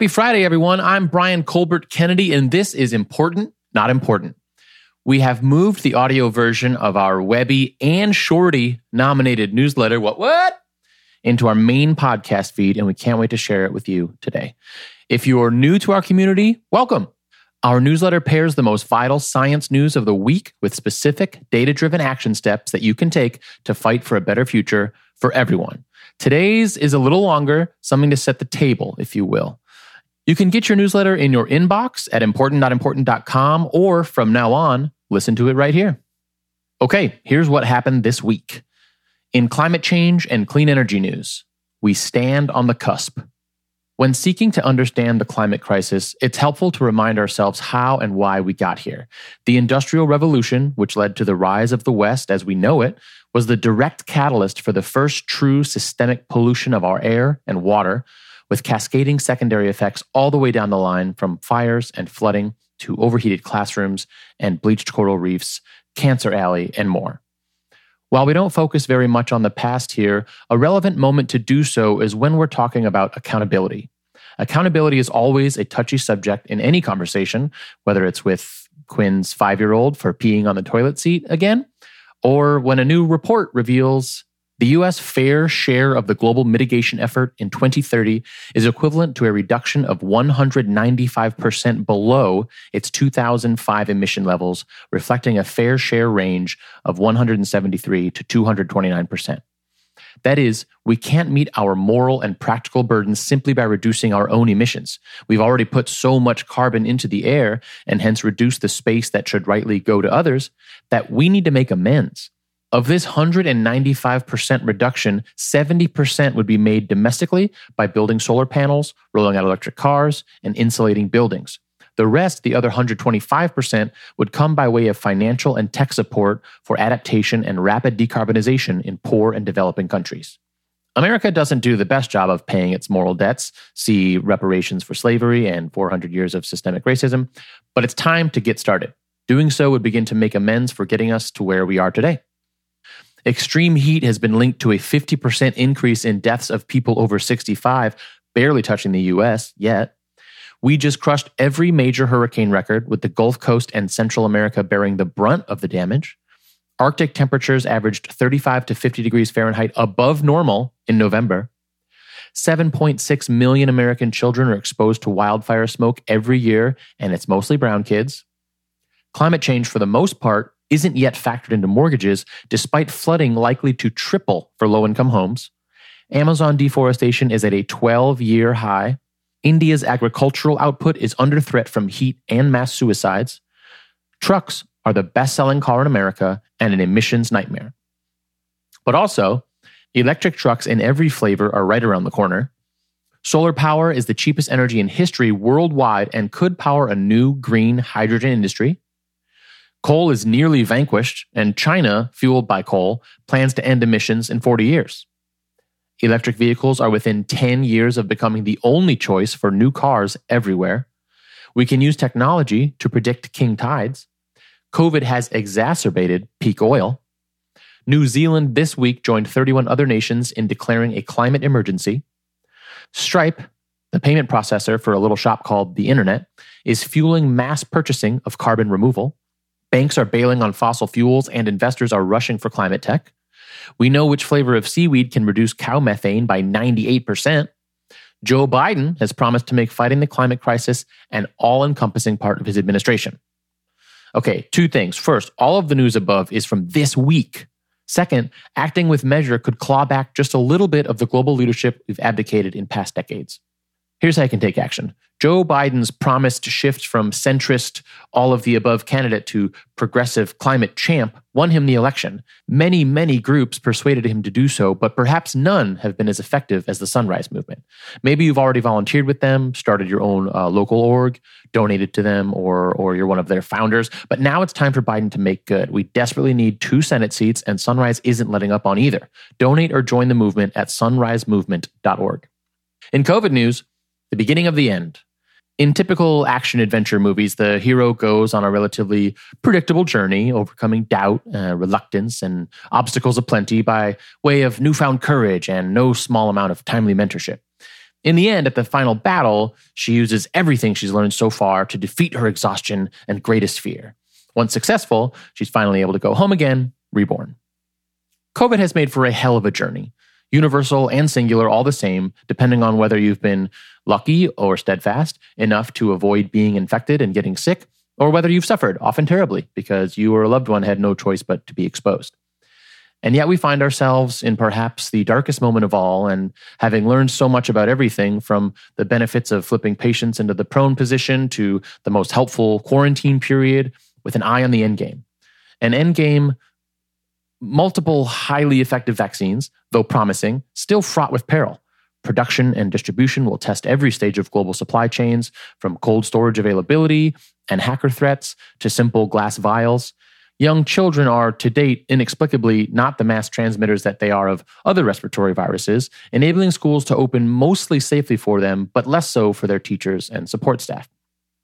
Happy Friday, everyone. I'm Brian Colbert Kennedy, and this is Important, Not Important. We have moved the audio version of our Webby and Shorty nominated newsletter, What What? into our main podcast feed, and we can't wait to share it with you today. If you are new to our community, welcome. Our newsletter pairs the most vital science news of the week with specific data driven action steps that you can take to fight for a better future for everyone. Today's is a little longer, something to set the table, if you will. You can get your newsletter in your inbox at important.important.com or from now on, listen to it right here. Okay, here's what happened this week. In climate change and clean energy news, we stand on the cusp. When seeking to understand the climate crisis, it's helpful to remind ourselves how and why we got here. The Industrial Revolution, which led to the rise of the West as we know it, was the direct catalyst for the first true systemic pollution of our air and water, with cascading secondary effects all the way down the line from fires and flooding to overheated classrooms and bleached coral reefs, Cancer Alley, and more. While we don't focus very much on the past here, a relevant moment to do so is when we're talking about accountability. Accountability is always a touchy subject in any conversation, whether it's with Quinn's five year old for peeing on the toilet seat again, or when a new report reveals the US fair share of the global mitigation effort in 2030 is equivalent to a reduction of 195% below its 2005 emission levels, reflecting a fair share range of 173 to 229%. That is, we can't meet our moral and practical burdens simply by reducing our own emissions. We've already put so much carbon into the air and hence reduced the space that should rightly go to others that we need to make amends. Of this 195% reduction, 70% would be made domestically by building solar panels, rolling out electric cars, and insulating buildings. The rest, the other 125%, would come by way of financial and tech support for adaptation and rapid decarbonization in poor and developing countries. America doesn't do the best job of paying its moral debts, see reparations for slavery and 400 years of systemic racism, but it's time to get started. Doing so would begin to make amends for getting us to where we are today. Extreme heat has been linked to a 50% increase in deaths of people over 65, barely touching the US yet. We just crushed every major hurricane record, with the Gulf Coast and Central America bearing the brunt of the damage. Arctic temperatures averaged 35 to 50 degrees Fahrenheit above normal in November. 7.6 million American children are exposed to wildfire smoke every year, and it's mostly brown kids. Climate change, for the most part, isn't yet factored into mortgages, despite flooding likely to triple for low income homes. Amazon deforestation is at a 12 year high. India's agricultural output is under threat from heat and mass suicides. Trucks are the best selling car in America and an emissions nightmare. But also, electric trucks in every flavor are right around the corner. Solar power is the cheapest energy in history worldwide and could power a new green hydrogen industry. Coal is nearly vanquished, and China, fueled by coal, plans to end emissions in 40 years. Electric vehicles are within 10 years of becoming the only choice for new cars everywhere. We can use technology to predict king tides. COVID has exacerbated peak oil. New Zealand this week joined 31 other nations in declaring a climate emergency. Stripe, the payment processor for a little shop called the Internet, is fueling mass purchasing of carbon removal. Banks are bailing on fossil fuels and investors are rushing for climate tech. We know which flavor of seaweed can reduce cow methane by 98%. Joe Biden has promised to make fighting the climate crisis an all encompassing part of his administration. Okay, two things. First, all of the news above is from this week. Second, acting with measure could claw back just a little bit of the global leadership we've abdicated in past decades. Here's how you can take action. Joe Biden's promised shift from centrist, all of the above candidate to progressive climate champ won him the election. Many, many groups persuaded him to do so, but perhaps none have been as effective as the Sunrise Movement. Maybe you've already volunteered with them, started your own uh, local org, donated to them, or, or you're one of their founders. But now it's time for Biden to make good. We desperately need two Senate seats, and Sunrise isn't letting up on either. Donate or join the movement at sunrisemovement.org. In COVID news, the beginning of the end. In typical action adventure movies, the hero goes on a relatively predictable journey, overcoming doubt, uh, reluctance, and obstacles aplenty by way of newfound courage and no small amount of timely mentorship. In the end, at the final battle, she uses everything she's learned so far to defeat her exhaustion and greatest fear. Once successful, she's finally able to go home again, reborn. COVID has made for a hell of a journey, universal and singular, all the same, depending on whether you've been lucky or steadfast enough to avoid being infected and getting sick, or whether you've suffered, often terribly, because you or a loved one had no choice but to be exposed. And yet we find ourselves in perhaps the darkest moment of all, and having learned so much about everything from the benefits of flipping patients into the prone position to the most helpful quarantine period with an eye on the end game. An end game, multiple highly effective vaccines, though promising, still fraught with peril. Production and distribution will test every stage of global supply chains, from cold storage availability and hacker threats to simple glass vials. Young children are, to date, inexplicably not the mass transmitters that they are of other respiratory viruses, enabling schools to open mostly safely for them, but less so for their teachers and support staff.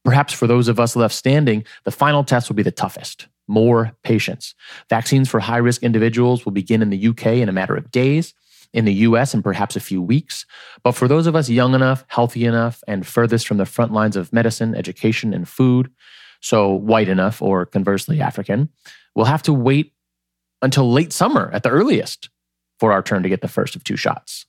Perhaps for those of us left standing, the final test will be the toughest more patients. Vaccines for high risk individuals will begin in the UK in a matter of days, in the US in perhaps a few weeks. But for those of us young enough, healthy enough, and furthest from the front lines of medicine, education, and food, so white enough or conversely African, we'll have to wait until late summer at the earliest for our turn to get the first of two shots.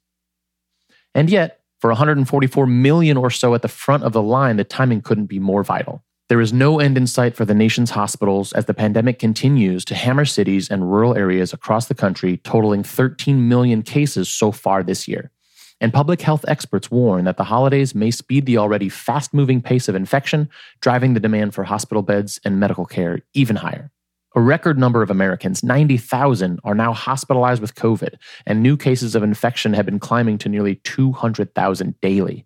And yet, for 144 million or so at the front of the line, the timing couldn't be more vital. There is no end in sight for the nation's hospitals as the pandemic continues to hammer cities and rural areas across the country, totaling 13 million cases so far this year. And public health experts warn that the holidays may speed the already fast moving pace of infection, driving the demand for hospital beds and medical care even higher. A record number of Americans, 90,000, are now hospitalized with COVID, and new cases of infection have been climbing to nearly 200,000 daily.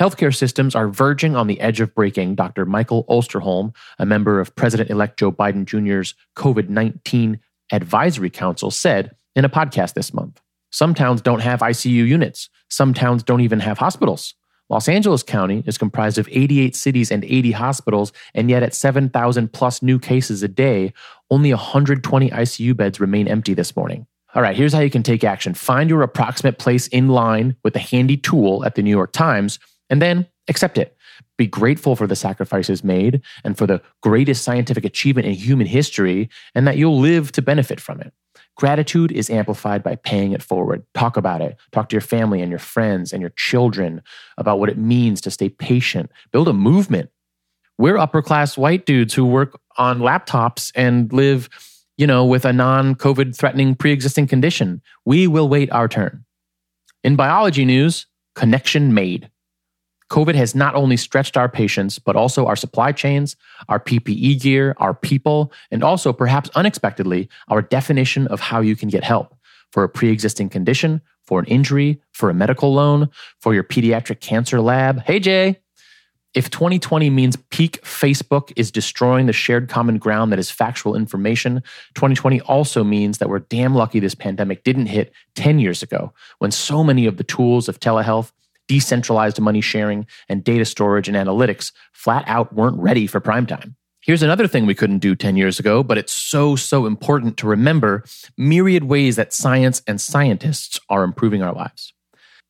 Healthcare systems are verging on the edge of breaking, Dr. Michael Osterholm, a member of President elect Joe Biden Jr.'s COVID 19 Advisory Council, said in a podcast this month. Some towns don't have ICU units. Some towns don't even have hospitals. Los Angeles County is comprised of 88 cities and 80 hospitals, and yet at 7,000 plus new cases a day, only 120 ICU beds remain empty this morning. All right, here's how you can take action. Find your approximate place in line with a handy tool at the New York Times, and then accept it. Be grateful for the sacrifices made and for the greatest scientific achievement in human history, and that you'll live to benefit from it. Gratitude is amplified by paying it forward. Talk about it. Talk to your family and your friends and your children about what it means to stay patient. Build a movement. We're upper class white dudes who work on laptops and live, you know, with a non COVID threatening pre existing condition. We will wait our turn. In biology news, connection made. COVID has not only stretched our patients, but also our supply chains, our PPE gear, our people, and also, perhaps unexpectedly, our definition of how you can get help for a pre existing condition, for an injury, for a medical loan, for your pediatric cancer lab. Hey, Jay. If 2020 means peak Facebook is destroying the shared common ground that is factual information, 2020 also means that we're damn lucky this pandemic didn't hit 10 years ago when so many of the tools of telehealth decentralized money sharing, and data storage and analytics flat out weren't ready for prime time. Here's another thing we couldn't do 10 years ago, but it's so, so important to remember myriad ways that science and scientists are improving our lives.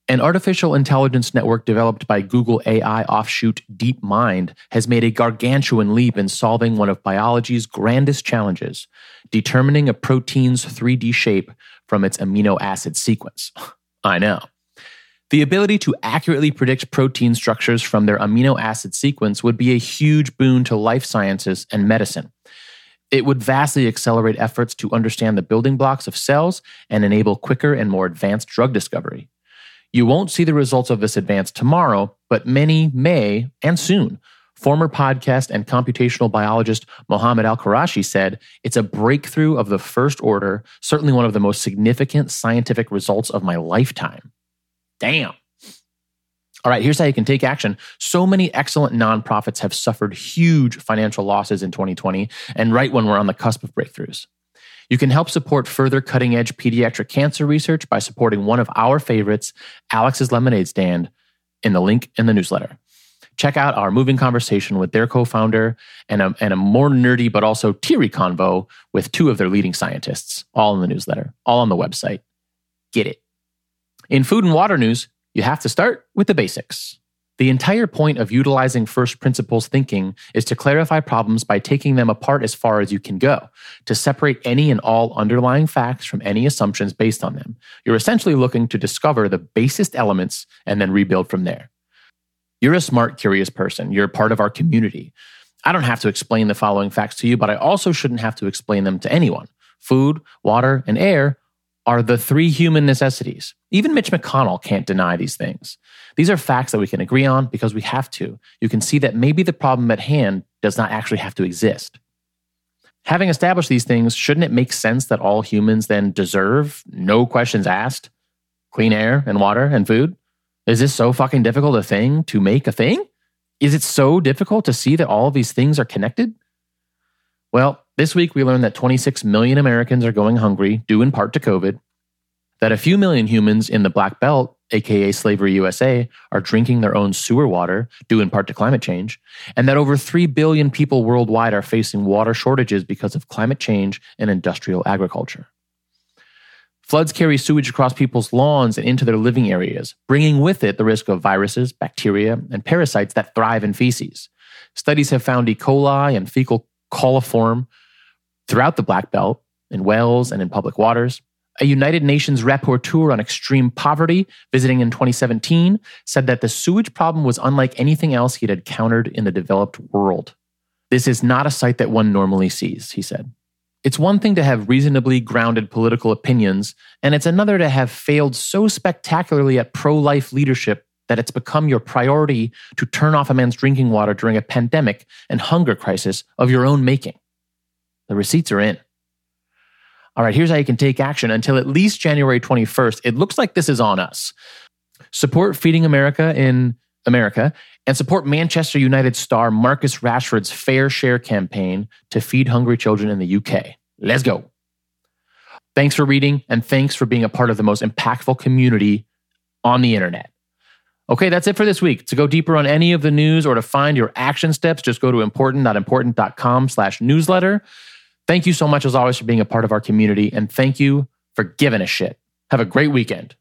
An artificial intelligence network developed by Google AI offshoot DeepMind has made a gargantuan leap in solving one of biology's grandest challenges determining a protein's 3D shape from its amino acid sequence. I know. The ability to accurately predict protein structures from their amino acid sequence would be a huge boon to life sciences and medicine. It would vastly accelerate efforts to understand the building blocks of cells and enable quicker and more advanced drug discovery. You won't see the results of this advance tomorrow, but many may, and soon. Former podcast and computational biologist Mohammed AlQuraishi said, It's a breakthrough of the first order, certainly one of the most significant scientific results of my lifetime. Damn. All right, here's how you can take action. So many excellent nonprofits have suffered huge financial losses in 2020, and right when we're on the cusp of breakthroughs. You can help support further cutting edge pediatric cancer research by supporting one of our favorites, Alex's Lemonade Stand, in the link in the newsletter. Check out our moving conversation with their co founder and a, and a more nerdy but also teary convo with two of their leading scientists, all in the newsletter, all on the website. Get it. In food and water news, you have to start with the basics. The entire point of utilizing first principles thinking is to clarify problems by taking them apart as far as you can go, to separate any and all underlying facts from any assumptions based on them. You're essentially looking to discover the basest elements and then rebuild from there. You're a smart, curious person. You're a part of our community. I don't have to explain the following facts to you, but I also shouldn't have to explain them to anyone. Food, water, and air are the three human necessities. Even Mitch McConnell can't deny these things. These are facts that we can agree on because we have to. You can see that maybe the problem at hand does not actually have to exist. Having established these things, shouldn't it make sense that all humans then deserve, no questions asked, clean air and water and food? Is this so fucking difficult a thing to make a thing? Is it so difficult to see that all of these things are connected? Well, this week we learned that 26 million Americans are going hungry, due in part to COVID, that a few million humans in the Black Belt, aka Slavery USA, are drinking their own sewer water, due in part to climate change, and that over 3 billion people worldwide are facing water shortages because of climate change and industrial agriculture. Floods carry sewage across people's lawns and into their living areas, bringing with it the risk of viruses, bacteria, and parasites that thrive in feces. Studies have found E. coli and fecal coliform throughout the Black Belt, in wells and in public waters. A United Nations rapporteur on extreme poverty, visiting in 2017, said that the sewage problem was unlike anything else he had encountered in the developed world. This is not a sight that one normally sees, he said. It's one thing to have reasonably grounded political opinions, and it's another to have failed so spectacularly at pro life leadership that it's become your priority to turn off a man's drinking water during a pandemic and hunger crisis of your own making. The receipts are in. All right, here's how you can take action. Until at least January 21st, it looks like this is on us. Support Feeding America in America and support Manchester United star Marcus Rashford's Fair Share campaign to feed hungry children in the UK. Let's go. Thanks for reading and thanks for being a part of the most impactful community on the internet. Okay, that's it for this week. To go deeper on any of the news or to find your action steps, just go to important.important.com slash newsletter. Thank you so much, as always, for being a part of our community, and thank you for giving a shit. Have a great weekend.